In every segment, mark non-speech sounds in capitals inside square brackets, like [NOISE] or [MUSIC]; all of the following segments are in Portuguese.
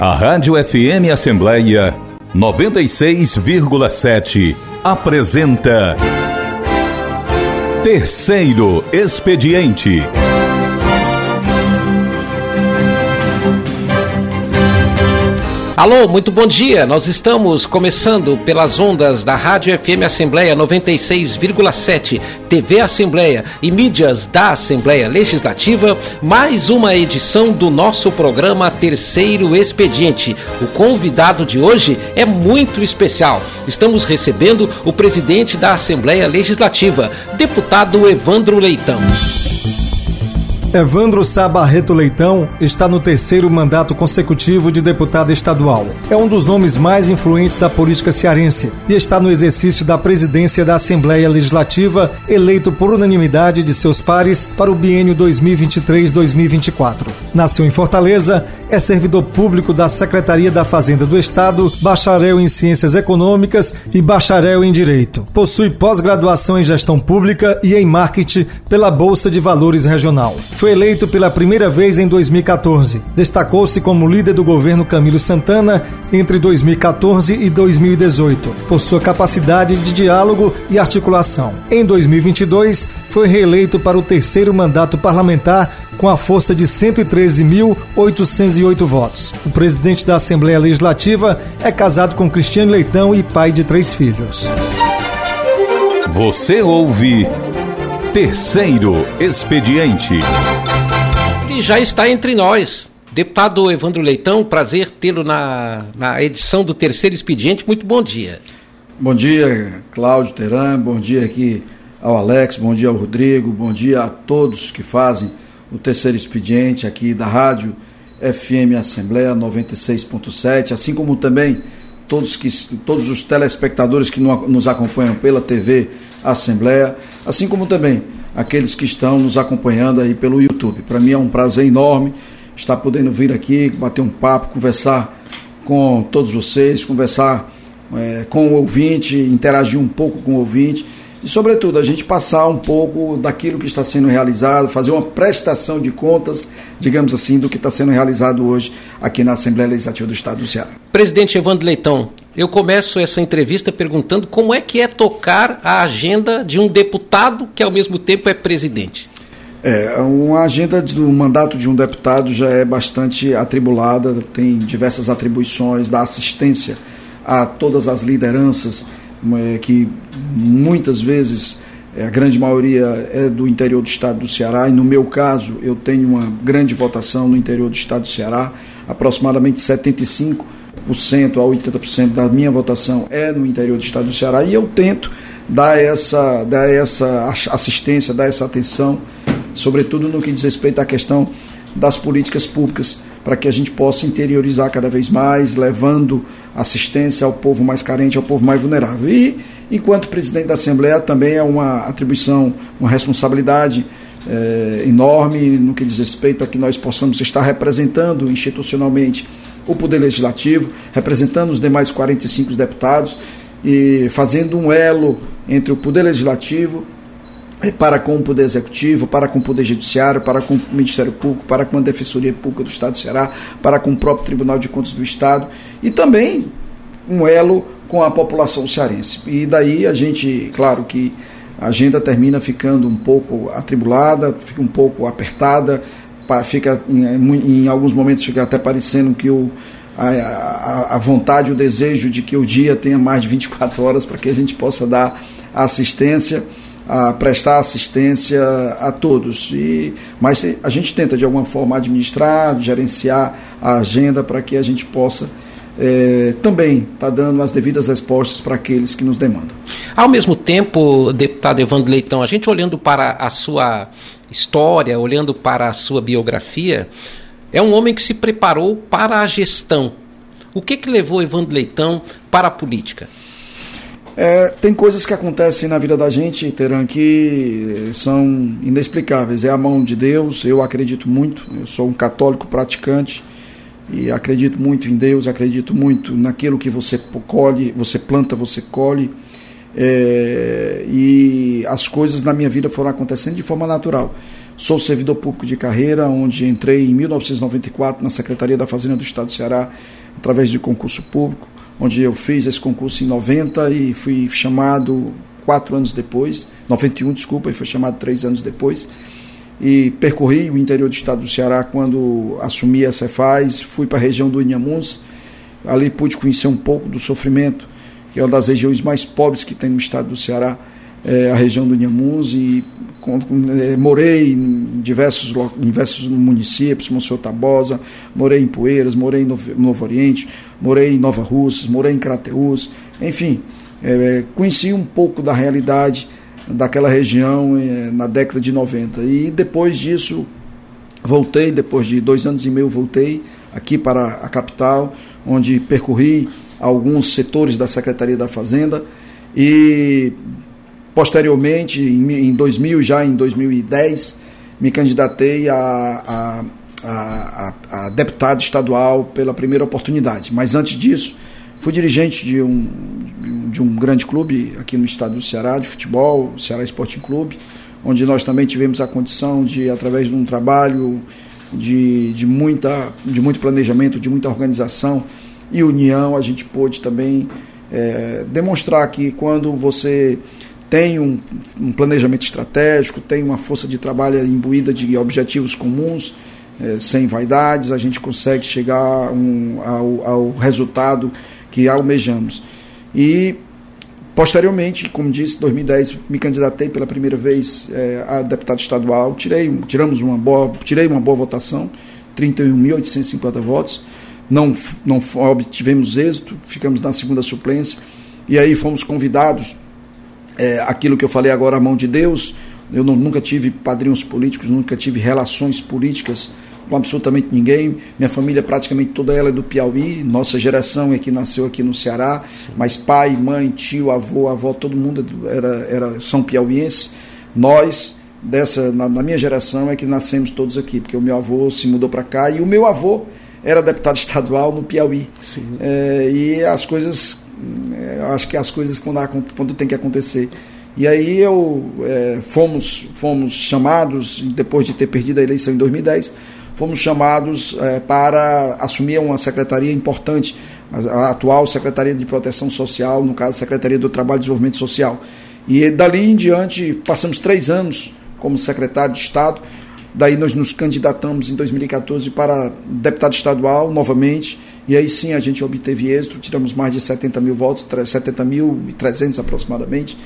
A Rádio FM Assembleia 96,7 apresenta Terceiro Expediente. Alô, muito bom dia. Nós estamos começando pelas ondas da Rádio FM Assembleia 96,7, TV Assembleia e mídias da Assembleia Legislativa, mais uma edição do nosso programa Terceiro Expediente. O convidado de hoje é muito especial. Estamos recebendo o presidente da Assembleia Legislativa, deputado Evandro Leitão. Evandro Sá Barreto Leitão está no terceiro mandato consecutivo de deputado estadual. É um dos nomes mais influentes da política cearense e está no exercício da presidência da Assembleia Legislativa, eleito por unanimidade de seus pares para o biênio 2023-2024. Nasceu em Fortaleza, é servidor público da Secretaria da Fazenda do Estado, bacharel em Ciências Econômicas e bacharel em Direito. Possui pós-graduação em Gestão Pública e em Marketing pela Bolsa de Valores Regional. Foi eleito pela primeira vez em 2014. Destacou-se como líder do governo Camilo Santana entre 2014 e 2018, por sua capacidade de diálogo e articulação. Em 2022, foi reeleito para o terceiro mandato parlamentar com a força de 113.808 votos. O presidente da Assembleia Legislativa é casado com Cristiano Leitão e pai de três filhos. Você ouve Terceiro Expediente. Ele já está entre nós. Deputado Evandro Leitão, prazer tê-lo na, na edição do Terceiro Expediente. Muito bom dia. Bom dia, Cláudio Teran. Bom dia aqui ao Alex. Bom dia ao Rodrigo. Bom dia a todos que fazem o Terceiro Expediente aqui da Rádio FM Assembleia 96.7, assim como também todos, que, todos os telespectadores que nos acompanham pela TV Assembleia, assim como também aqueles que estão nos acompanhando aí pelo YouTube. Para mim é um prazer enorme estar podendo vir aqui, bater um papo, conversar com todos vocês, conversar é, com o ouvinte, interagir um pouco com o ouvinte e, sobretudo, a gente passar um pouco daquilo que está sendo realizado, fazer uma prestação de contas, digamos assim, do que está sendo realizado hoje aqui na Assembleia Legislativa do Estado do Ceará. Presidente Evandro Leitão, eu começo essa entrevista perguntando como é que é tocar a agenda de um deputado que, ao mesmo tempo, é presidente. É, uma agenda do mandato de um deputado já é bastante atribulada, tem diversas atribuições da assistência a todas as lideranças é, que muitas vezes é, a grande maioria é do interior do estado do Ceará, e no meu caso eu tenho uma grande votação no interior do estado do Ceará, aproximadamente 75% a 80% da minha votação é no interior do estado do Ceará, e eu tento dar essa, dar essa assistência, dar essa atenção, sobretudo no que diz respeito à questão das políticas públicas para que a gente possa interiorizar cada vez mais, levando assistência ao povo mais carente, ao povo mais vulnerável. E, enquanto presidente da Assembleia, também é uma atribuição, uma responsabilidade é, enorme no que diz respeito a que nós possamos estar representando institucionalmente o Poder Legislativo, representando os demais 45 deputados e fazendo um elo entre o Poder Legislativo para com o Poder Executivo, para com o Poder Judiciário, para com o Ministério Público, para com a Defensoria Pública do Estado do Ceará, para com o próprio Tribunal de Contas do Estado e também um elo com a população cearense. E daí a gente, claro que a agenda termina ficando um pouco atribulada, fica um pouco apertada, fica em, em alguns momentos fica até parecendo que o, a, a, vontade, o desejo de que o dia tenha mais de 24 horas para que a gente possa dar assistência a prestar assistência a todos. E, mas a gente tenta, de alguma forma, administrar, gerenciar a agenda para que a gente possa é, também estar tá dando as devidas respostas para aqueles que nos demandam. Ao mesmo tempo, deputado Evandro Leitão, a gente olhando para a sua história, olhando para a sua biografia, é um homem que se preparou para a gestão. O que, que levou Evandro Leitão para a política? É, tem coisas que acontecem na vida da gente, Teran, que são inexplicáveis. É a mão de Deus, eu acredito muito. Eu sou um católico praticante e acredito muito em Deus, acredito muito naquilo que você colhe, você planta, você colhe. É, e as coisas na minha vida foram acontecendo de forma natural. Sou servidor público de carreira, onde entrei em 1994 na Secretaria da Fazenda do Estado do Ceará, através de concurso público, onde eu fiz esse concurso em 90 e fui chamado quatro anos depois, 91, desculpa, e foi chamado três anos depois. E percorri o interior do estado do Ceará quando assumi a Cefaz, fui para a região do Inhamuns, ali pude conhecer um pouco do sofrimento, que é uma das regiões mais pobres que tem no estado do Ceará, é, a região do Inhamuns, e com, é, morei em diversos, em diversos municípios, Monsenhor Tabosa, morei em Poeiras, morei em Novo, Novo Oriente, morei em Nova Russas, morei em Crateús, enfim, é, conheci um pouco da realidade daquela região é, na década de 90. E depois disso, voltei, depois de dois anos e meio, voltei aqui para a capital, onde percorri alguns setores da Secretaria da Fazenda e posteriormente, em 2000, já em 2010, me candidatei a, a, a, a deputado estadual pela primeira oportunidade. Mas antes disso, fui dirigente de um, de um grande clube aqui no estado do Ceará, de futebol, Ceará Sporting Clube, onde nós também tivemos a condição de, através de um trabalho de, de, muita, de muito planejamento, de muita organização e união, a gente pôde também é, demonstrar que quando você tem um, um, planejamento estratégico, tem uma força de trabalho imbuída de objetivos comuns, é, sem vaidades, a gente consegue chegar um, ao, ao resultado que almejamos. E Posteriormente, como disse, em 2010 me candidatei pela primeira vez é, a deputado estadual. Tirei, tiramos uma boa, tirei uma boa votação, 31.850 votos. Não, não obtivemos êxito, ficamos na segunda suplência. E aí fomos convidados, é, aquilo que eu falei agora, a mão de Deus. Eu não, nunca tive padrinhos políticos, nunca tive relações políticas com absolutamente ninguém. Minha família, praticamente toda ela é do Piauí. Nossa geração é que nasceu aqui no Ceará, mas pai, mãe, tio, avô, avó, todo mundo era, era, são piauienses. Nós, dessa, na, na minha geração, é que nascemos todos aqui, porque o meu avô se mudou para cá e o meu avô era deputado [LAUGHS] estadual no Piauí. É, e as coisas, é, acho que as coisas quando, quando tem que acontecer. E aí eu é, fomos, fomos chamados, depois de ter perdido a eleição em 2010, fomos chamados é, para assumir uma secretaria importante, a, atual Secretaria de Proteção Social, no caso, Secretaria do Trabalho e Desenvolvimento Social. E dali em diante, passamos três anos como secretário de Estado, daí nós nos candidatamos em 2014 para deputado estadual novamente, e aí sim a gente obteve êxito, tiramos mais de 70 mil votos, 70 mil e 300 aproximadamente,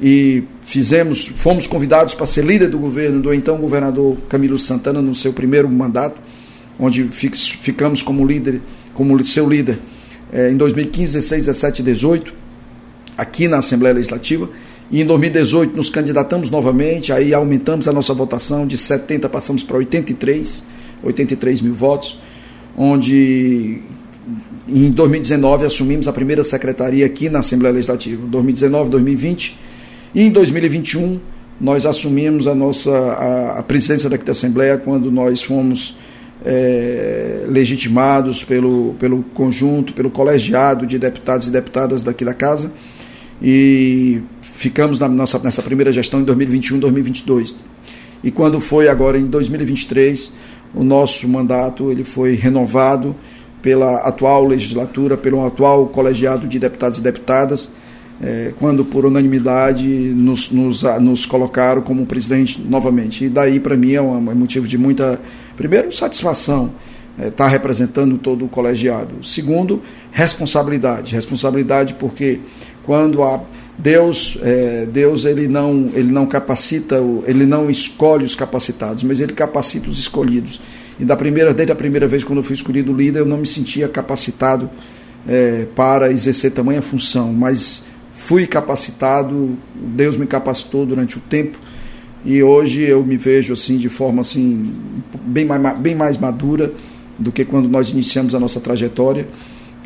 e fizemos, fomos convidados para ser líder do governo do então governador Camilo Santana no seu primeiro mandato, onde ficamos como líder, como seu líder é, em 2015, 16, 17 e 18, aqui na Assembleia Legislativa. E em 2018 nos candidatamos novamente, aí aumentamos a nossa votação de 70, passamos para 83, 83 mil votos, onde em 2019 assumimos a primeira secretaria aqui na Assembleia Legislativa. 2019, 2020 e em 2021, nós assumimos a nossa a, a presidência daqui da Assembleia quando nós fomos é, legitimados pelo, pelo conjunto, pelo colegiado de deputados e deputadas daqui da casa e ficamos na nossa, nessa primeira gestão em 2021 2022. E quando foi agora em 2023, o nosso mandato ele foi renovado pela atual legislatura, pelo atual colegiado de deputados e deputadas, é, quando por unanimidade nos, nos, nos, colocaram como presidente novamente. E daí, para mim, é um, é motivo de muita, primeiro, satisfação estar é, tá representando todo o colegiado. Segundo, responsabilidade. Responsabilidade porque quando a Deus, é, Deus ele não, ele não capacita, ele não escolhe os capacitados, mas ele capacita os escolhidos. E da primeira, desde a primeira vez quando eu fui escolhido líder, eu não me sentia capacitado é, para exercer tamanha função, mas fui capacitado, Deus me capacitou durante o tempo e hoje eu me vejo assim de forma assim bem mais, bem mais madura do que quando nós iniciamos a nossa trajetória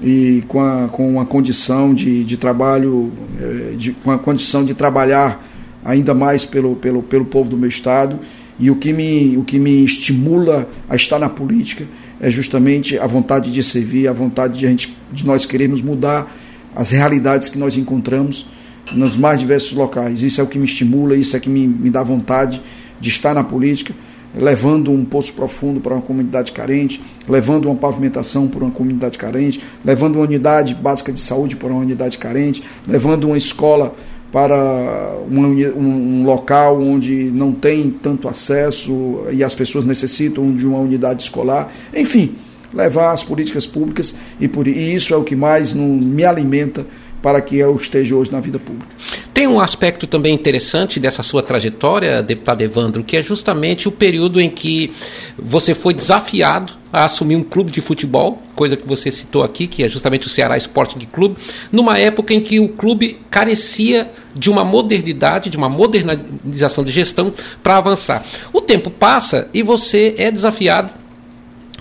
e com a, com uma condição de, de trabalho, eh, de, com a condição de trabalhar ainda mais pelo, pelo, pelo povo do meu estado e o que, me, o que me estimula a estar na política é justamente a vontade de servir, a vontade de, a gente, de nós queremos mudar as realidades que nós encontramos nos mais diversos locais. Isso é o que me estimula, isso é que me, me dá vontade de estar na política, levando um poço profundo para uma comunidade carente, levando uma pavimentação para uma comunidade carente, levando uma unidade básica de saúde para uma unidade carente, levando uma escola para um, local onde não tem tanto acesso e as pessoas necessitam de uma unidade escolar. Enfim, levar as políticas públicas e, por, e isso é o que mais me alimenta para que eu esteja hoje na vida pública. Tem um aspecto também interessante dessa sua trajetória, deputado Evandro, que é justamente o período em que você foi desafiado a assumir um clube de futebol, coisa que você citou aqui, que é justamente o Ceará Sporting Clube, numa época em que o clube carecia de uma modernidade, de uma modernização de gestão para avançar. O tempo passa e você é desafiado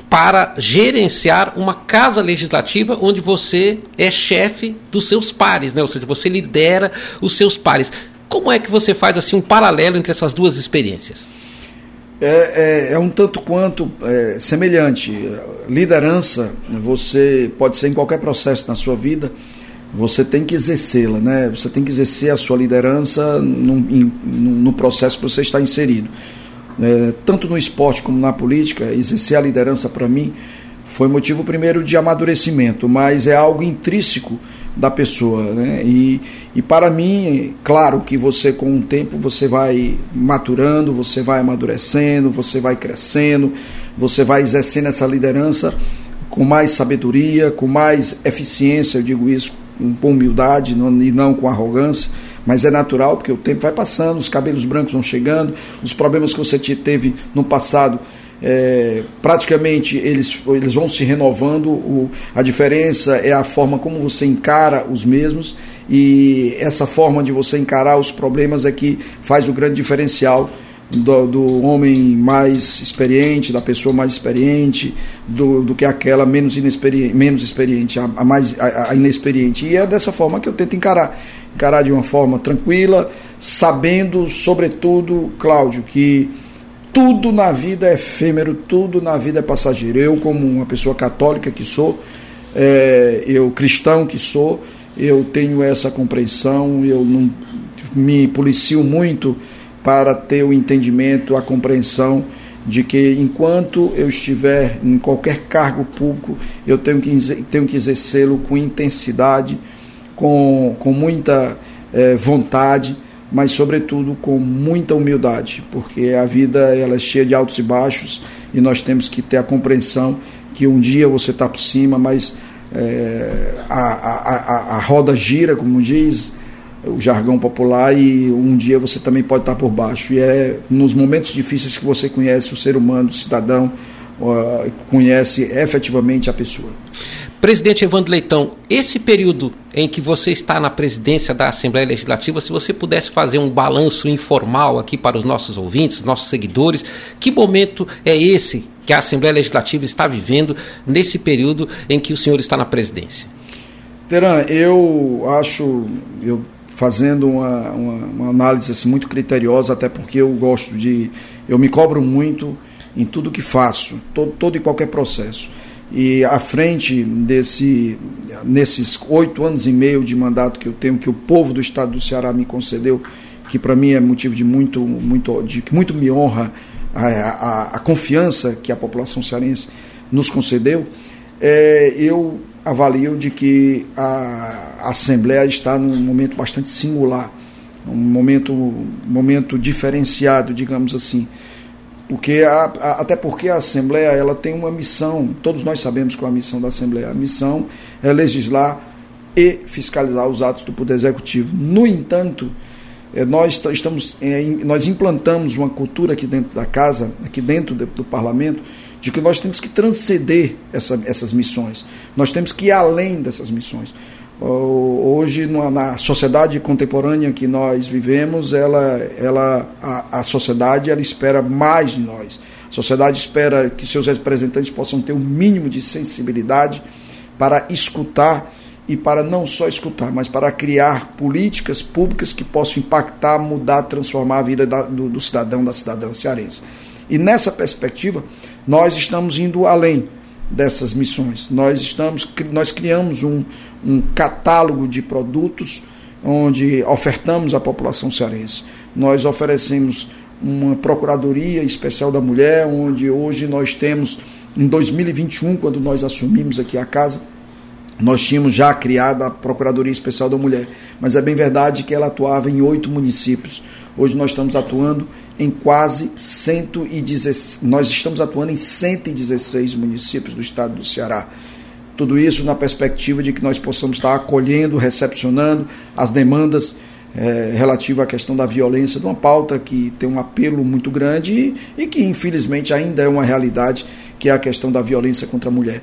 para gerenciar uma casa legislativa onde você é chefe dos seus pares, né? ou seja, você lidera os seus pares. Como é que você faz assim um paralelo entre essas duas experiências? É, é, é um tanto quanto é, semelhante. Liderança, você pode ser em qualquer processo na sua vida, você tem que exercê-la, né? Você tem que exercer a sua liderança no, no processo que você está inserido é, tanto no esporte como na política, exercer a liderança para mim foi motivo primeiro de amadurecimento, mas é algo intrínseco da pessoa, né? E, e para mim, claro que você com o tempo você vai maturando, você vai amadurecendo, você vai crescendo, você vai exercendo essa liderança com mais sabedoria, com mais eficiência, eu digo isso com humildade e não com arrogância mas é natural porque o tempo vai passando, os cabelos brancos vão chegando, os problemas que você teve no passado. É, praticamente eles, eles vão se renovando. O, a diferença é a forma como você encara os mesmos, e essa forma de você encarar os problemas é que faz o grande diferencial do, do, homem mais experiente, da pessoa mais experiente, do, do que aquela menos, inexperiente, menos experiente, a, a mais a, a, inexperiente. E é dessa forma que eu tento encarar. Encarar de uma forma tranquila, sabendo, sobretudo, Cláudio, que tudo na vida é efêmero, tudo na vida é passageiro. Eu, como uma pessoa católica que sou, é, eu cristão que sou, eu tenho essa compreensão, eu não me policio muito para ter o entendimento, a compreensão de que enquanto eu estiver em qualquer cargo público, eu tenho que, tenho que exercê-lo com intensidade, com, com muita eh, vontade, mas sobretudo com muita humildade, porque a vida ela é cheia de altos e baixos e nós temos que ter a compreensão que um dia você está por cima, mas eh, a, a, a, a roda gira, como diz, o jargão popular e um dia você também pode estar por baixo. E é nos momentos difíceis que você conhece o ser humano, o cidadão, conhece efetivamente a pessoa. Presidente Evandro Leitão, esse período em que você está na presidência da Assembleia Legislativa, se você pudesse fazer um balanço informal aqui para os nossos ouvintes, nossos seguidores, que momento é esse que a Assembleia Legislativa está vivendo nesse período em que o senhor está na presidência? Teran, eu acho, eu fazendo uma, uma, uma, análise assim, muito criteriosa, até porque eu gosto de. Eu me cobro muito em tudo que faço, todo, todo e qualquer processo. E à frente desse, nesses oito anos e meio de mandato que eu tenho, que o povo do estado do Ceará me concedeu, que para mim é motivo de muito, muito, de que muito me honra a, a, a confiança que a população cearense nos concedeu, é, eu avalio de que a Assembleia está num momento bastante singular, um momento, momento diferenciado, digamos assim. Porque a, a, até porque a Assembleia ela tem uma missão, todos nós sabemos qual é a missão da Assembleia. A missão é legislar e fiscalizar os atos do Poder Executivo. No entanto, é, nós estamos é, nós implantamos uma cultura aqui dentro da casa, aqui dentro do parlamento, de que nós temos que transcender essa, essas missões, nós temos que ir além dessas missões. Hoje, na sociedade contemporânea que nós vivemos, ela, ela, a, a sociedade ela espera mais de nós. A sociedade espera que seus representantes possam ter o um mínimo de sensibilidade para escutar e para não só escutar, mas para criar políticas públicas que possam impactar, mudar, transformar a vida da, do, do cidadão, da cidadã cearense. E nessa perspectiva, nós estamos indo além dessas missões. Nós estamos, nós criamos um, um catálogo de produtos onde ofertamos à população cearense. Nós oferecemos uma Procuradoria Especial da Mulher, onde hoje nós temos, em 2021, quando nós assumimos aqui a casa, nós tínhamos já criado a Procuradoria Especial da Mulher, mas é bem verdade que ela atuava em oito municípios. Hoje nós estamos atuando em quase 116, nós estamos atuando em 116 municípios do estado do Ceará. Tudo isso na perspectiva de que nós possamos estar acolhendo, recepcionando as demandas é, relativa à questão da violência, de uma pauta que tem um apelo muito grande e, e, que infelizmente ainda é uma realidade, que é a questão da violência contra a mulher.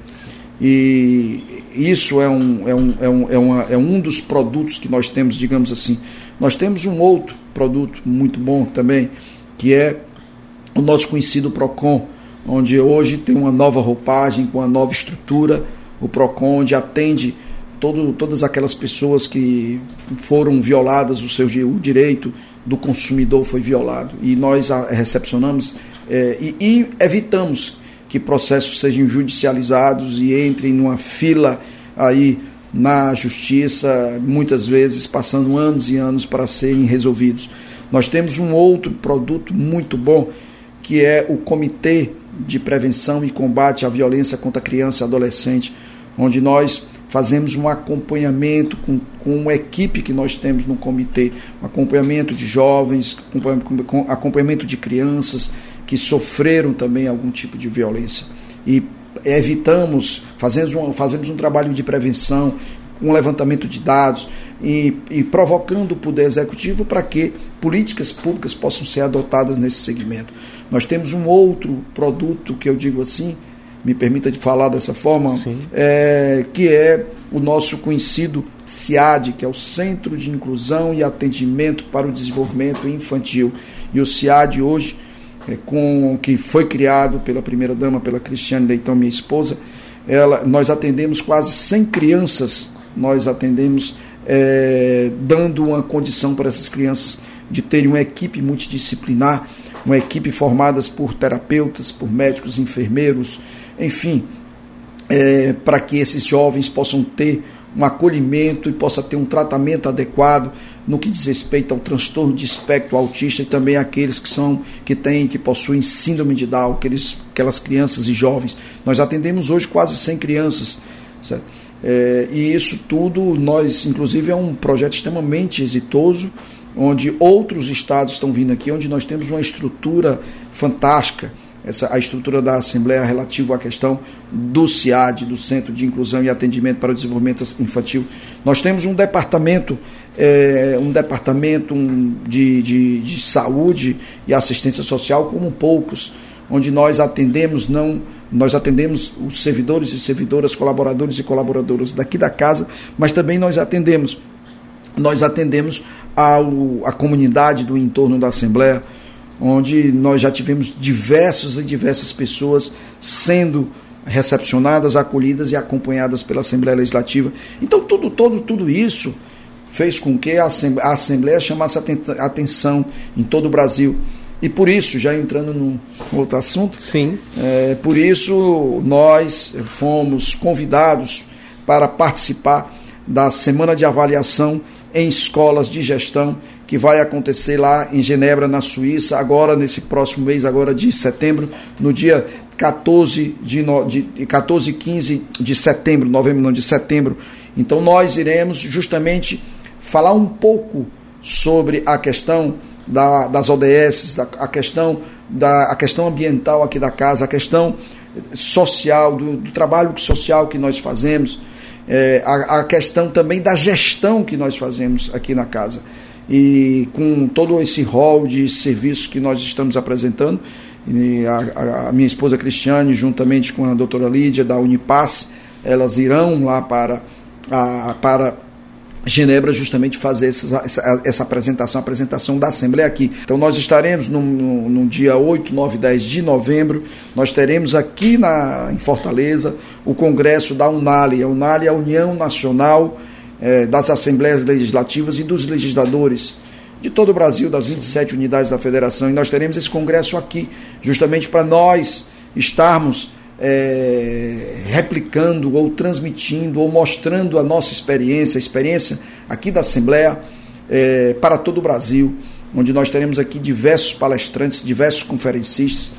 E isso é um, é um, é um, é uma, é um dos produtos que nós temos, digamos assim. Nós temos um outro produto muito bom também, que é o nosso conhecido PROCON, onde hoje tem uma nova roupagem, com uma nova estrutura, o PROCON, onde atende todo, todas aquelas pessoas que foram violadas, o seu o direito do consumidor foi violado. E nós recepcionamos é, e, e evitamos que processos sejam judicializados e entrem numa fila aí na justiça, muitas vezes passando anos e anos para serem resolvidos. Nós temos um outro produto muito bom, que é o Comitê de Prevenção e Combate à Violência contra Criança e Adolescente, onde nós fazemos um acompanhamento com, com uma equipe que nós temos no comitê, um acompanhamento de jovens, acompanhamento de crianças que sofreram também algum tipo de violência. E evitamos, fazemos um, fazemos um trabalho de prevenção, um levantamento de dados e, e provocando o poder executivo para que políticas públicas possam ser adotadas nesse segmento. Nós temos um outro produto que eu digo assim, me permita de falar dessa forma, é, que é o nosso conhecido CIAD, que é o Centro de Inclusão e Atendimento para o Desenvolvimento Infantil. E o CIAD hoje, é, com, que foi criado pela primeira dama, pela Cristiane Leitão, minha esposa, ela, nós atendemos quase 100 crianças, nós atendemos é, dando uma condição para essas crianças de terem uma equipe multidisciplinar, uma equipe formada por terapeutas, por médicos, enfermeiros, enfim, é, para que esses jovens possam ter um acolhimento e possa ter um tratamento adequado no que diz respeito ao transtorno de espectro autista e também aqueles que são que têm que possuem síndrome de Down, aqueles, aquelas crianças e jovens. Nós atendemos hoje quase 100 crianças, certo? É, e isso tudo nós, inclusive, é um projeto extremamente exitoso, onde outros estados estão vindo aqui, onde nós temos uma estrutura fantástica essa, a estrutura da Assembleia relativa à questão do CIAD, do Centro de Inclusão e Atendimento para o Desenvolvimento Infantil. Nós temos um departamento, é, um departamento de, de, de saúde e assistência social como poucos, onde nós atendemos não nós atendemos os servidores e servidoras, colaboradores e colaboradoras daqui da casa, mas também nós atendemos nós atendemos ao, a comunidade do entorno da Assembleia, onde nós já tivemos diversas e diversas pessoas sendo recepcionadas, acolhidas e acompanhadas pela Assembleia Legislativa. Então, tudo, todo, tudo isso fez com que a Assembleia chamasse a atenção em todo o Brasil. E por isso, já entrando num outro assunto, Sim. É, por isso nós fomos convidados para participar da Semana de Avaliação em Escolas de Gestão que vai acontecer lá em Genebra, na Suíça, agora nesse próximo mês, agora de setembro, no dia 14 de, no, de 14 e 15 de setembro, novembro não, de setembro. Então nós iremos justamente falar um pouco sobre a questão da, das ODS, da, a, questão da, a questão ambiental aqui da casa, a questão social, do, do trabalho social que nós fazemos, é, a, a questão também da gestão que nós fazemos aqui na casa e com todo esse rol de serviços que nós estamos apresentando, a, a, minha esposa Cristiane, juntamente com a doutora Lídia da Unipass, elas irão lá para, a, para Genebra justamente fazer essa, essa, essa, apresentação, a apresentação da Assembleia aqui. Então nós estaremos no, no, no, dia 8, 9 10 de novembro, nós teremos aqui na, em Fortaleza o congresso da UNALI, a UNALI é a União Nacional é, das Assembleias Legislativas e dos legisladores de todo o Brasil, das 27 unidades da federação. E nós teremos esse congresso aqui, justamente para nós estarmos é, replicando ou transmitindo ou mostrando a nossa experiência, a experiência aqui da Assembleia é, para todo o Brasil, onde nós teremos aqui diversos palestrantes, diversos conferencistas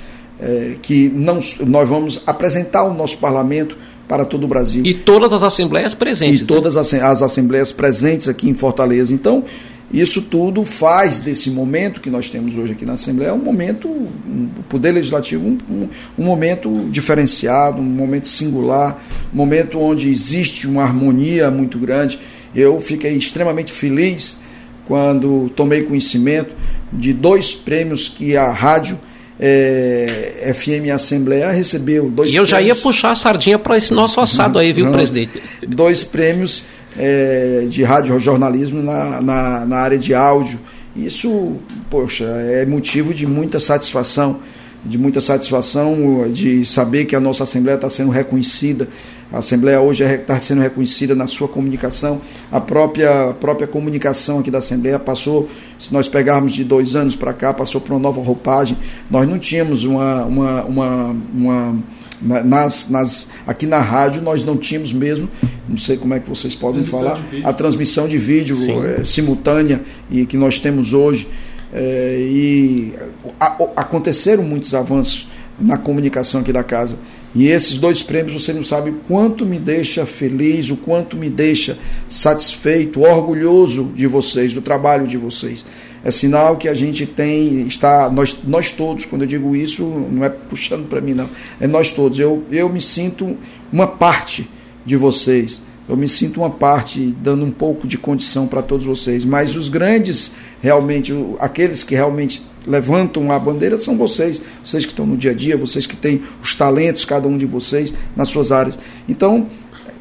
que não, nós vamos apresentar o nosso parlamento para todo o Brasil. E todas as assembleias presentes. E todas né? as, as assembleias presentes aqui em Fortaleza. Então, isso tudo faz desse momento que nós temos hoje aqui na Assembleia um momento, um, o Poder Legislativo, um, um, um, momento diferenciado, um momento singular, um momento onde existe uma harmonia muito grande. Eu fiquei extremamente feliz quando tomei conhecimento de dois prêmios que a rádio é, FM Assembleia recebeu. Dois e eu prêmios, já ia puxar a sardinha para esse nosso assado aí, viu, presidente? Dois prêmios é, de radiojornalismo na, na, na área de áudio. Isso, poxa, é motivo de muita satisfação, de muita satisfação de saber que a nossa Assembleia está sendo reconhecida. A Assembleia hoje está é, sendo reconhecida na sua comunicação. A própria, a própria comunicação aqui da Assembleia passou, se nós pegarmos de dois anos para cá, passou por uma nova roupagem. Nós não tínhamos uma, uma, uma, uma nas, nas, aqui na rádio nós não tínhamos mesmo, não sei como é que vocês podem falar, a transmissão de vídeo é, simultânea e que nós temos hoje. É, e a, aconteceram muitos avanços na comunicação aqui da casa. E esses dois prêmios, você não sabe o quanto me deixa feliz, o quanto me deixa satisfeito, orgulhoso de vocês, do trabalho de vocês é sinal que a gente tem, está, nós, nós todos, quando eu digo isso, não é puxando para mim, não, é nós todos. Eu, eu me sinto uma parte de vocês, eu me sinto uma parte, dando um pouco de condição para todos vocês, mas os grandes, realmente, aqueles que realmente levantam a bandeira são vocês, vocês que estão no dia a dia, vocês que têm os talentos, cada um de vocês, nas suas áreas. Então,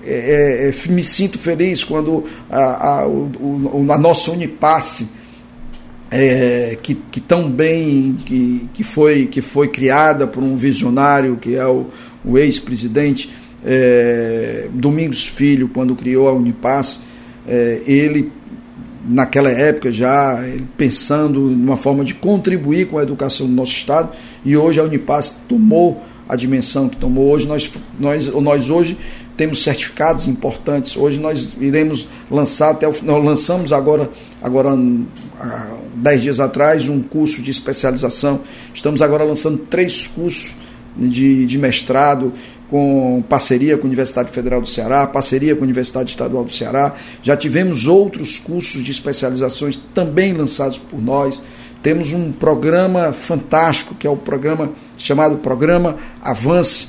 é, é, me sinto feliz quando a, a, o, a nossa Unipasse é, que, que tão bem que, que, foi, que foi criada por um visionário que é o, o ex-presidente é, Domingos Filho, quando criou a Unipaz, é, ele naquela época já pensando numa forma de contribuir com a educação do nosso estado e hoje a Unipaz tomou a dimensão que tomou hoje nós nós nós hoje temos certificados importantes hoje nós iremos lançar até o nós lançamos agora agora há dez dias atrás, um curso de especialização. Estamos agora lançando três cursos de, de mestrado com parceria com a Universidade Federal do Ceará, parceria com a Universidade Estadual do Ceará. Já tivemos outros cursos de especializações também lançados por nós. Temos um programa fantástico, que é o programa chamado Programa Avance,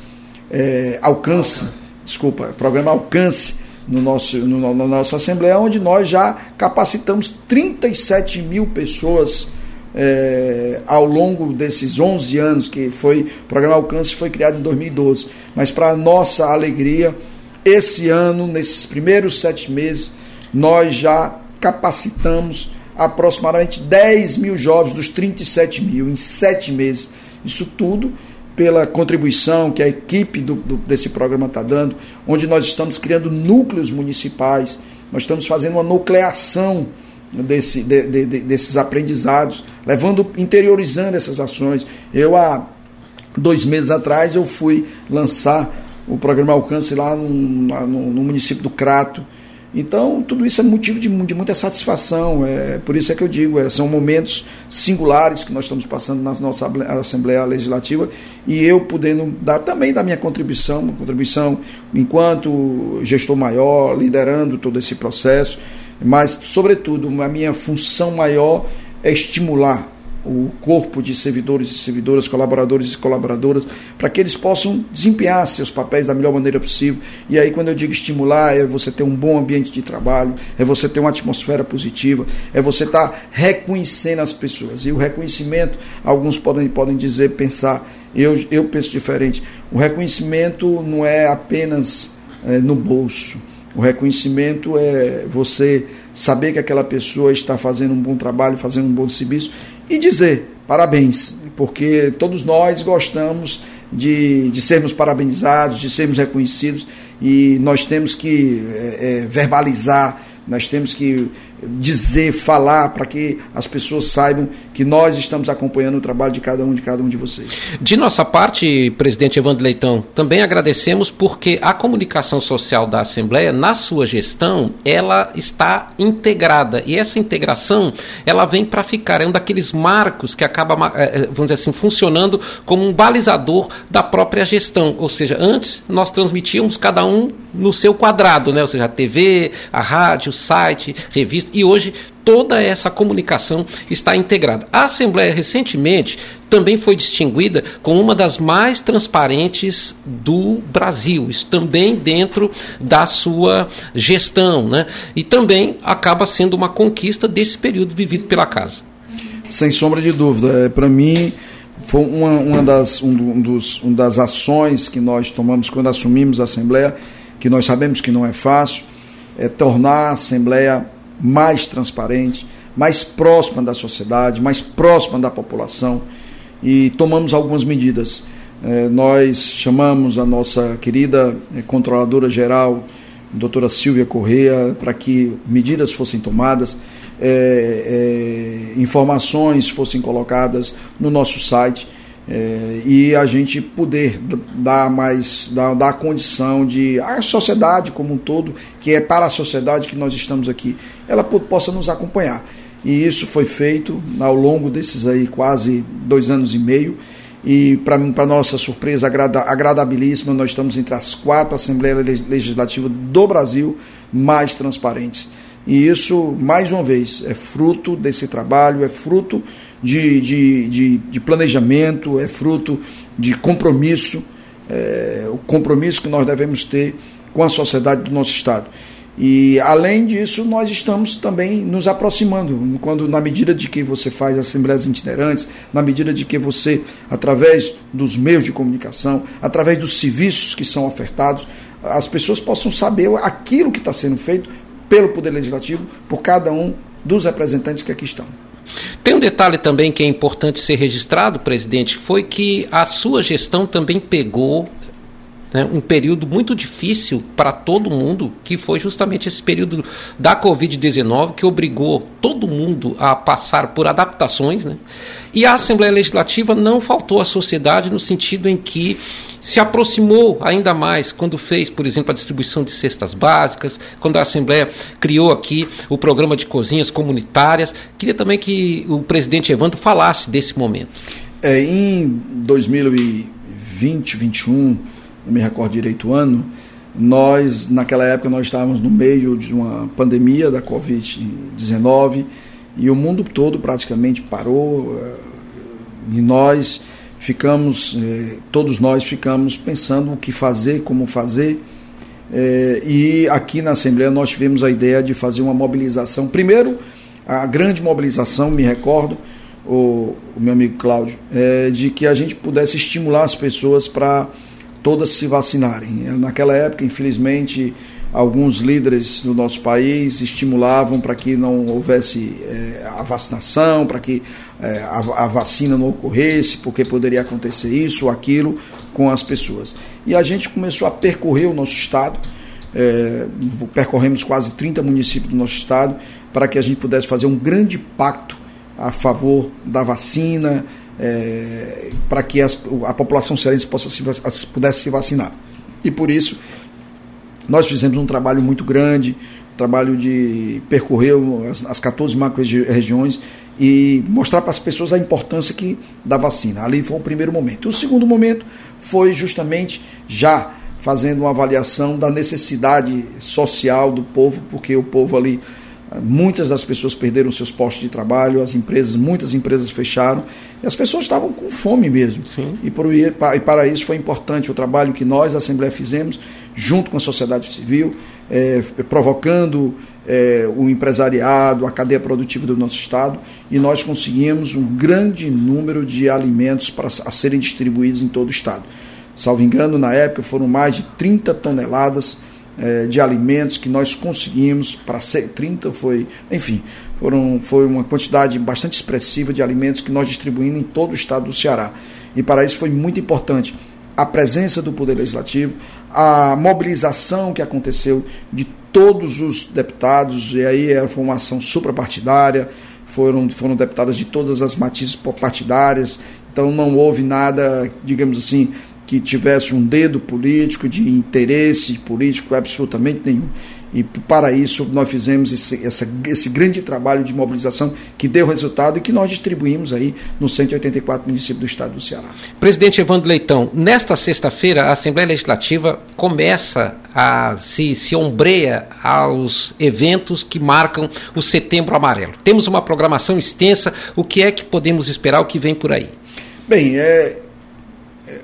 é, Alcance, desculpa, Programa Alcance, no nosso, no, na nossa Assembleia, onde nós já capacitamos 37 mil pessoas é, ao longo desses 11 anos, que foi o programa Alcance foi criado em 2012. Mas, para nossa alegria, esse ano, nesses primeiros sete meses, nós já capacitamos aproximadamente 10 mil jovens dos 37 mil em sete meses. Isso tudo pela contribuição que a equipe do, do, desse programa está dando, onde nós estamos criando núcleos municipais, nós estamos fazendo uma nucleação desse, de, de, de, desses aprendizados, levando, interiorizando essas ações. Eu, há dois meses atrás, eu fui lançar o programa Alcance lá no, no, no município do Crato, então, tudo isso é motivo de, de muita satisfação. É, por isso é que eu digo, é, são momentos singulares que nós estamos passando na nossa Assembleia Legislativa e eu podendo dar também da minha contribuição, contribuição enquanto gestor maior, liderando todo esse processo, mas, sobretudo, a minha função maior é estimular o corpo de servidores e servidoras, colaboradores e colaboradoras, para que eles possam desempenhar seus papéis da melhor maneira possível. E aí, quando eu digo estimular, é você ter um bom ambiente de trabalho, é você ter uma atmosfera positiva, é você estar tá reconhecendo as pessoas. E o reconhecimento, alguns podem, podem dizer, pensar, eu, eu penso diferente. O reconhecimento não é apenas é, no bolso. O reconhecimento é você saber que aquela pessoa está fazendo um bom trabalho, fazendo um bom serviço e dizer parabéns, porque todos nós gostamos de, de sermos parabenizados, de sermos reconhecidos e nós temos que é, é, verbalizar, nós temos que dizer, falar, para que as pessoas saibam que nós estamos acompanhando o trabalho de cada um, de cada um de vocês. De nossa parte, presidente Evandro Leitão, também agradecemos porque a comunicação social da Assembleia, na sua gestão, ela está integrada. E essa integração, ela vem para ficar. É um daqueles marcos que acaba, eh, eh, vamos dizer assim, funcionando como um balizador da própria gestão. Ou seja, antes nós transmitíamos cada um no seu quadrado, né? ou seja, a TV, a rádio, o site, revista e hoje toda essa comunicação está integrada. A Assembleia recentemente também foi distinguida como uma das mais transparentes do Brasil, isso também dentro da sua gestão, né? E também acaba sendo uma conquista desse período vivido pela casa. Sem sombra de dúvida, é, para mim foi uma, uma, das, um, dos, uma das ações que nós tomamos quando assumimos a Assembleia, que nós sabemos que não é fácil, é tornar a Assembleia mais transparente, mais próxima da sociedade, mais próxima da população e tomamos algumas medidas. É, nós chamamos a nossa querida é, controladora geral, doutora Silvia Correia, para que medidas fossem tomadas, é informações fossem colocadas no nosso site é, e a gente poder dar mais dar, dar condição de a sociedade como um todo que é para a sociedade que nós estamos aqui ela possa nos acompanhar. E isso foi feito ao longo desses aí quase dois anos e meio. E para nossa surpresa agrada, agradabilíssima nós estamos entre as quatro assembleias legislativas do Brasil mais transparentes. E isso mais uma vez é fruto desse trabalho é fruto de, de, de, de planejamento, é fruto de compromisso, é, o compromisso que nós devemos ter com a sociedade do nosso Estado. E além disso, nós estamos também nos aproximando, quando na medida de que você faz assembleias itinerantes, na medida de que você, através dos meios de comunicação, através dos serviços que são ofertados, as pessoas possam saber aquilo que está sendo feito pelo Poder Legislativo, por cada um dos representantes que aqui estão. Tem um detalhe também que é importante ser registrado, presidente, foi que a sua gestão também pegou né, um período muito difícil para todo mundo, que foi justamente esse período da Covid-19, que obrigou todo mundo a passar por adaptações. Né? E a Assembleia Legislativa não faltou à sociedade no sentido em que se aproximou ainda mais quando fez, por exemplo, a distribuição de cestas básicas, quando a Assembleia criou aqui o programa de cozinhas comunitárias. Queria também que o presidente Evandro falasse desse momento. É, em 2020, 2021, não me recordo direito o ano, nós, naquela época, nós estávamos no meio de uma pandemia da Covid-19 e o mundo todo praticamente parou eh, e nós ficamos, eh, todos nós ficamos pensando o que fazer, como fazer. Eh, e aqui na Assembleia nós tivemos a ideia de fazer uma mobilização. Primeiro, a grande mobilização, me recordo, o, meu amigo Cláudio, de que a gente pudesse estimular as pessoas para todas se vacinarem. Naquela época, infelizmente, alguns líderes do nosso país estimulavam para que não houvesse é, a vacinação, para que é, a, a, vacina não ocorresse, porque poderia acontecer isso ou aquilo com as pessoas. E a gente começou a percorrer o nosso estado, é, percorremos quase 30 municípios do nosso estado, para que a gente pudesse fazer um grande pacto a favor da vacina, é, para que as, a população cearense possa se, pudesse se vacinar. E por isso nós fizemos um trabalho muito grande, trabalho de percorrer as, as 14 macro-regiões e mostrar para as pessoas a importância que, da vacina. Ali foi o primeiro momento. O segundo momento foi justamente já fazendo uma avaliação da necessidade social do povo, porque o povo ali Muitas das pessoas perderam seus postos de trabalho, as empresas, muitas empresas fecharam, e as pessoas estavam com fome mesmo. Sim. E, por, e para isso foi importante o trabalho que nós, a Assembleia, fizemos, junto com a sociedade civil, é, provocando é, o empresariado, a cadeia produtiva do nosso Estado, e nós conseguimos um grande número de alimentos para a serem distribuídos em todo o Estado. Salvo engano, na época foram mais de 30 toneladas é, de alimentos que nós conseguimos para 30 foi, enfim, foram, foi uma quantidade bastante expressiva de alimentos que nós distribuímos em todo o estado do Ceará. E para isso foi muito importante a presença do Poder Legislativo, a mobilização que aconteceu de todos os deputados, e aí é foi uma ação suprapartidária, foram, foram deputados de todas as matizes partidárias, então não houve nada, digamos assim, que tivesse um dedo político, de interesse político absolutamente nenhum. E para isso nós fizemos esse, essa, esse grande trabalho de mobilização que deu resultado e que nós distribuímos aí nos 184 municípios do estado do Ceará. Presidente Evandro Leitão, nesta sexta-feira a Assembleia Legislativa começa a se, se ombreia aos eventos que marcam o Setembro Amarelo. Temos uma programação extensa, o que é que podemos esperar, o que vem por aí? Bem, é,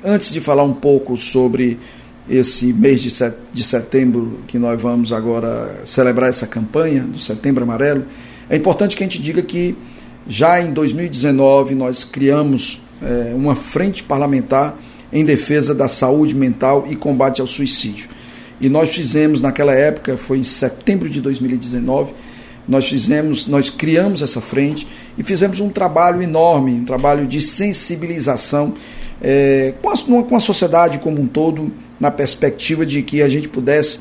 antes de falar um pouco sobre esse mês de, set, de setembro que nós vamos agora celebrar essa campanha do Setembro Amarelo, é importante que a gente diga que já em 2019 nós criamos é, uma frente parlamentar em defesa da saúde mental e combate ao suicídio. E nós fizemos naquela época, foi em setembro de 2019, nós fizemos, nós criamos essa frente e fizemos um trabalho enorme, um trabalho de sensibilização é, com, a, com a sociedade como um todo, na perspectiva de que a gente pudesse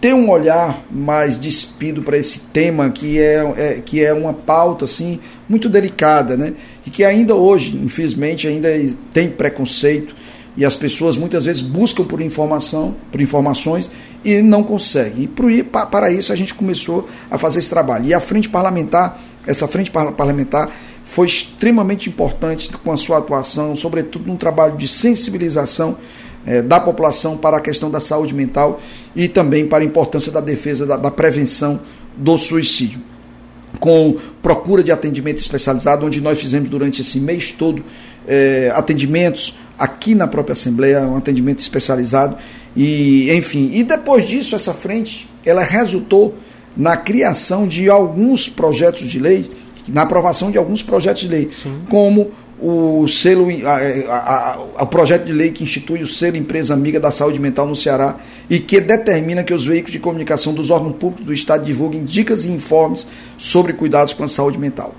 ter um olhar mais despido para esse tema que é, é, que é uma pauta assim muito delicada, né? E que ainda hoje, infelizmente, ainda tem preconceito e as pessoas muitas vezes buscam por informação, por informações e não conseguem. E para isso a gente começou a fazer esse trabalho. E a frente parlamentar, essa frente parlamentar foi extremamente importante com a sua atuação, sobretudo num trabalho de sensibilização é, da população para a questão da saúde mental e também para a importância da defesa da, da prevenção do suicídio com procura de atendimento especializado, onde nós fizemos durante esse mês todo é, atendimentos aqui na própria Assembleia, um atendimento especializado. E, enfim, e depois disso, essa frente ela resultou na criação de alguns projetos de lei, na aprovação de alguns projetos de lei, Sim. como o selo, a, projeto de lei que institui o selo Empresa Amiga da Saúde Mental no Ceará e que determina que os veículos de comunicação dos órgãos públicos do Estado divulguem dicas e informes sobre cuidados com a saúde mental.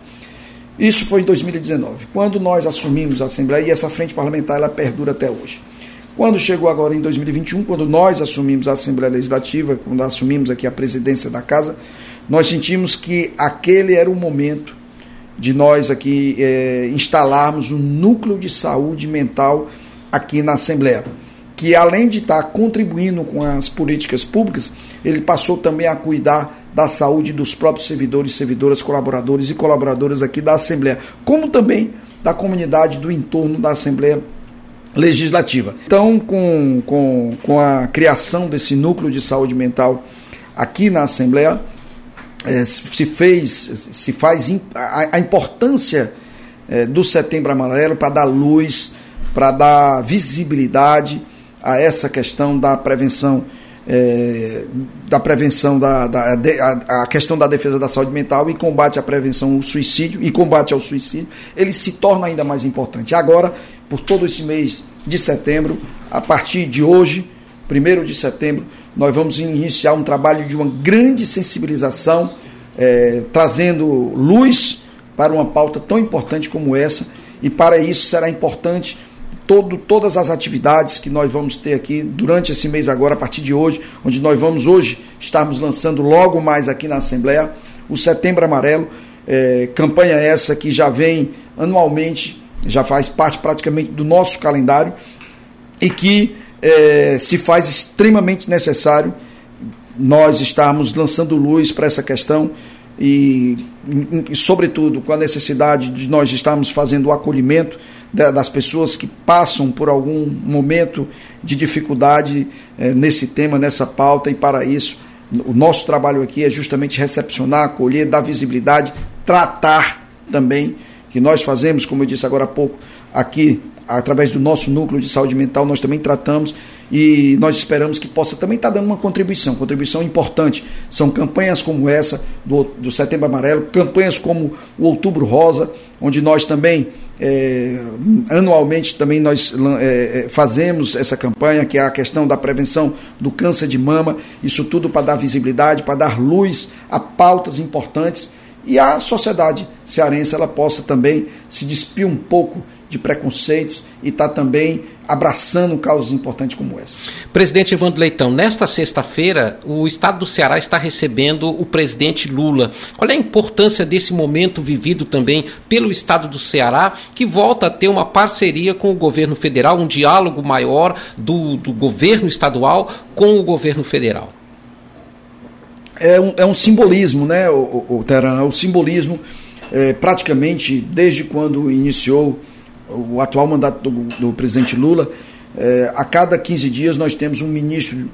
Isso foi em 2019, quando nós assumimos a Assembleia e essa frente parlamentar ela perdura até hoje. Quando chegou agora em 2021, quando nós assumimos a Assembleia Legislativa, quando assumimos aqui a presidência da Casa, nós sentimos que aquele era o momento de nós aqui é, instalarmos um núcleo de saúde mental aqui na Assembleia, que além de estar contribuindo com as políticas públicas, ele passou também a cuidar da saúde dos próprios servidores, servidoras, colaboradores e colaboradoras aqui da Assembleia, como também da comunidade do entorno da Assembleia Legislativa. Então, com, com, com a criação desse núcleo de saúde mental aqui na Assembleia, é, se fez, se faz a, a importância é, do Setembro Amarelo para dar luz, para dar visibilidade a essa questão da prevenção é, da prevenção da, da a, a, questão da defesa da saúde mental e combate à prevenção ao suicídio e combate ao suicídio, ele se torna ainda mais importante. Agora, por todo esse mês de setembro, a partir de hoje, 1 de setembro, nós vamos iniciar um trabalho de uma grande sensibilização, é, trazendo luz para uma pauta tão importante como essa, e para isso será importante todo, todas as atividades que nós vamos ter aqui durante esse mês agora, a partir de hoje, onde nós vamos hoje estarmos lançando logo mais aqui na Assembleia o Setembro Amarelo, é, campanha essa que já vem anualmente, já faz parte praticamente do nosso calendário e que é, se faz extremamente necessário nós estarmos lançando luz para essa questão e, e, sobretudo, com a necessidade de nós estarmos fazendo o acolhimento das pessoas que passam por algum momento de dificuldade é, nesse tema, nessa pauta, e para isso o nosso trabalho aqui é justamente recepcionar, acolher, dar visibilidade, tratar também, que nós fazemos, como eu disse agora há pouco, aqui através do nosso núcleo de saúde mental, nós também tratamos e nós esperamos que possa também estar dando uma contribuição, contribuição importante. São campanhas como essa do, do Setembro Amarelo, campanhas como o Outubro Rosa, onde nós também é, anualmente também nós é, fazemos essa campanha que é a questão da prevenção do câncer de mama, isso tudo para dar visibilidade, para dar luz a pautas importantes e a sociedade cearense ela possa também se despir um pouco de preconceitos e está também abraçando causas importantes como essas. Presidente Evandro Leitão, nesta sexta-feira, o estado do Ceará está recebendo o presidente Lula. Qual é a importância desse momento vivido também pelo estado do Ceará, que volta a ter uma parceria com o governo federal, um diálogo maior do, do governo estadual com o governo federal? É um, é um simbolismo, né, o, o, o Teran? É o simbolismo é, praticamente desde quando iniciou o atual mandato do, do presidente Lula, é, a cada 15 dias nós temos um ministro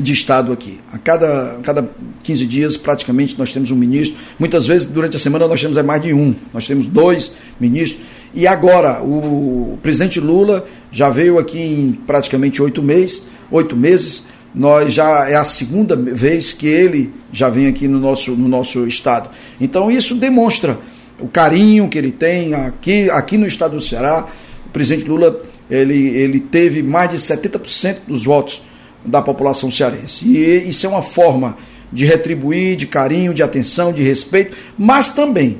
de Estado aqui. A cada, a cada 15 dias, praticamente, nós temos um ministro. Muitas vezes, durante a semana, nós temos é mais de um. Nós temos dois ministros. E agora, o, presidente Lula já veio aqui em praticamente oito meses. Oito meses. Nós já é a segunda vez que ele já vem aqui no nosso, no nosso estado. Então, isso demonstra o carinho que ele tem aqui, aqui no estado do Ceará. O presidente Lula ele, ele teve mais de 70% dos votos da população cearense. E isso é uma forma de retribuir, de carinho, de atenção, de respeito, mas também,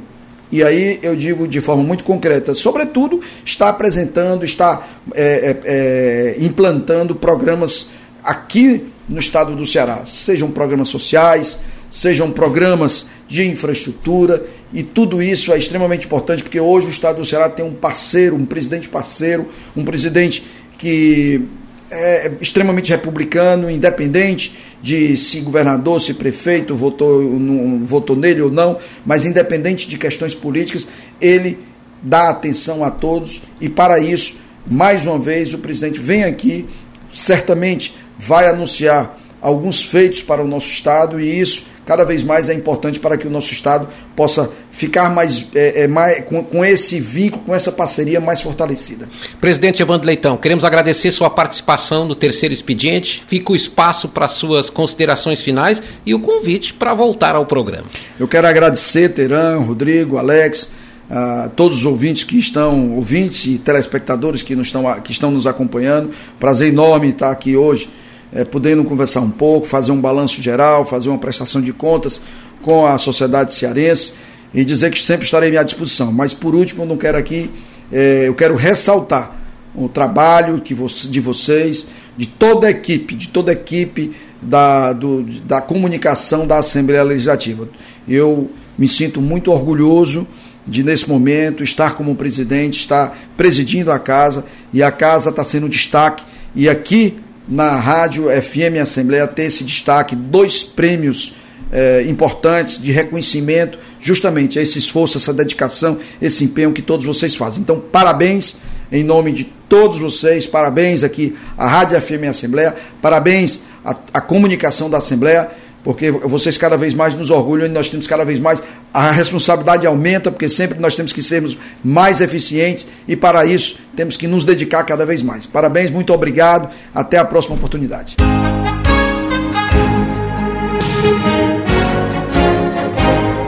e aí eu digo de forma muito concreta, sobretudo, está apresentando, está é, é, é, implantando programas aqui no estado do Ceará, sejam programas sociais, sejam programas de infraestrutura, e tudo isso é extremamente importante porque hoje o estado do Ceará tem um parceiro, um presidente parceiro, um presidente que é extremamente republicano, independente de se governador, se prefeito votou, não, votou nele ou não, mas independente de questões políticas, ele dá atenção a todos e para isso, mais uma vez, o presidente vem aqui, certamente vai anunciar alguns feitos para o nosso Estado e isso cada vez mais é importante para que o nosso Estado possa ficar mais, é, é, mais com, com, esse vínculo, com essa parceria mais fortalecida. Presidente Evandro Leitão, queremos agradecer sua participação no terceiro expediente. Fica o espaço para suas considerações finais e o convite para voltar ao programa. Eu quero agradecer, Teran, Rodrigo, Alex. a todos os ouvintes que estão, ouvintes e telespectadores que, nos estão, que estão nos acompanhando. Prazer enorme estar aqui hoje é, podendo conversar um pouco, fazer um balanço geral, fazer uma prestação de contas com a sociedade cearense e dizer que sempre estarei à disposição. Mas por último, não quero aqui, é, eu quero ressaltar o trabalho que de vocês, de toda a equipe, de toda a equipe da, do, da comunicação da Assembleia Legislativa. Eu me sinto muito orgulhoso de, nesse momento, estar como presidente, estar presidindo a casa, e a casa está sendo destaque. E aqui na Rádio FM Assembleia ter esse destaque, dois prêmios é, importantes de reconhecimento justamente a esse esforço, essa dedicação, esse empenho que todos vocês fazem. Então, parabéns em nome de todos vocês, parabéns aqui à Rádio FM Assembleia, parabéns à, à comunicação da Assembleia porque vocês cada vez mais nos orgulham e nós temos cada vez mais a responsabilidade aumenta, porque sempre nós temos que sermos mais eficientes e para isso temos que nos dedicar cada vez mais. Parabéns, muito obrigado, até a próxima oportunidade.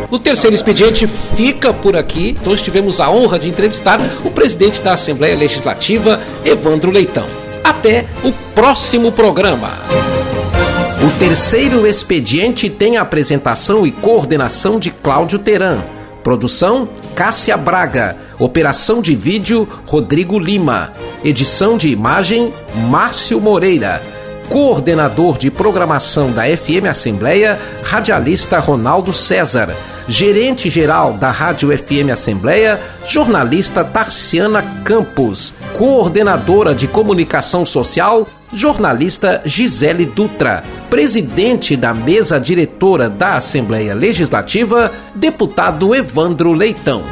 O terceiro expediente fica por aqui. Nós tivemos a honra de entrevistar o presidente da Assembleia Legislativa, Evandro Leitão. Até o próximo programa. O terceiro expediente tem a apresentação e coordenação de Cláudio Teran. Produção: Cássia Braga. Operação de vídeo: Rodrigo Lima. Edição de imagem: Márcio Moreira. Coordenador de programação da FM Assembleia, radialista Ronaldo César. Gerente geral da Rádio FM Assembleia, jornalista Tarciana Campos. Coordenadora de comunicação social, jornalista Gisele Dutra, presidente da mesa diretora da Assembleia Legislativa, deputado Evandro Leitão.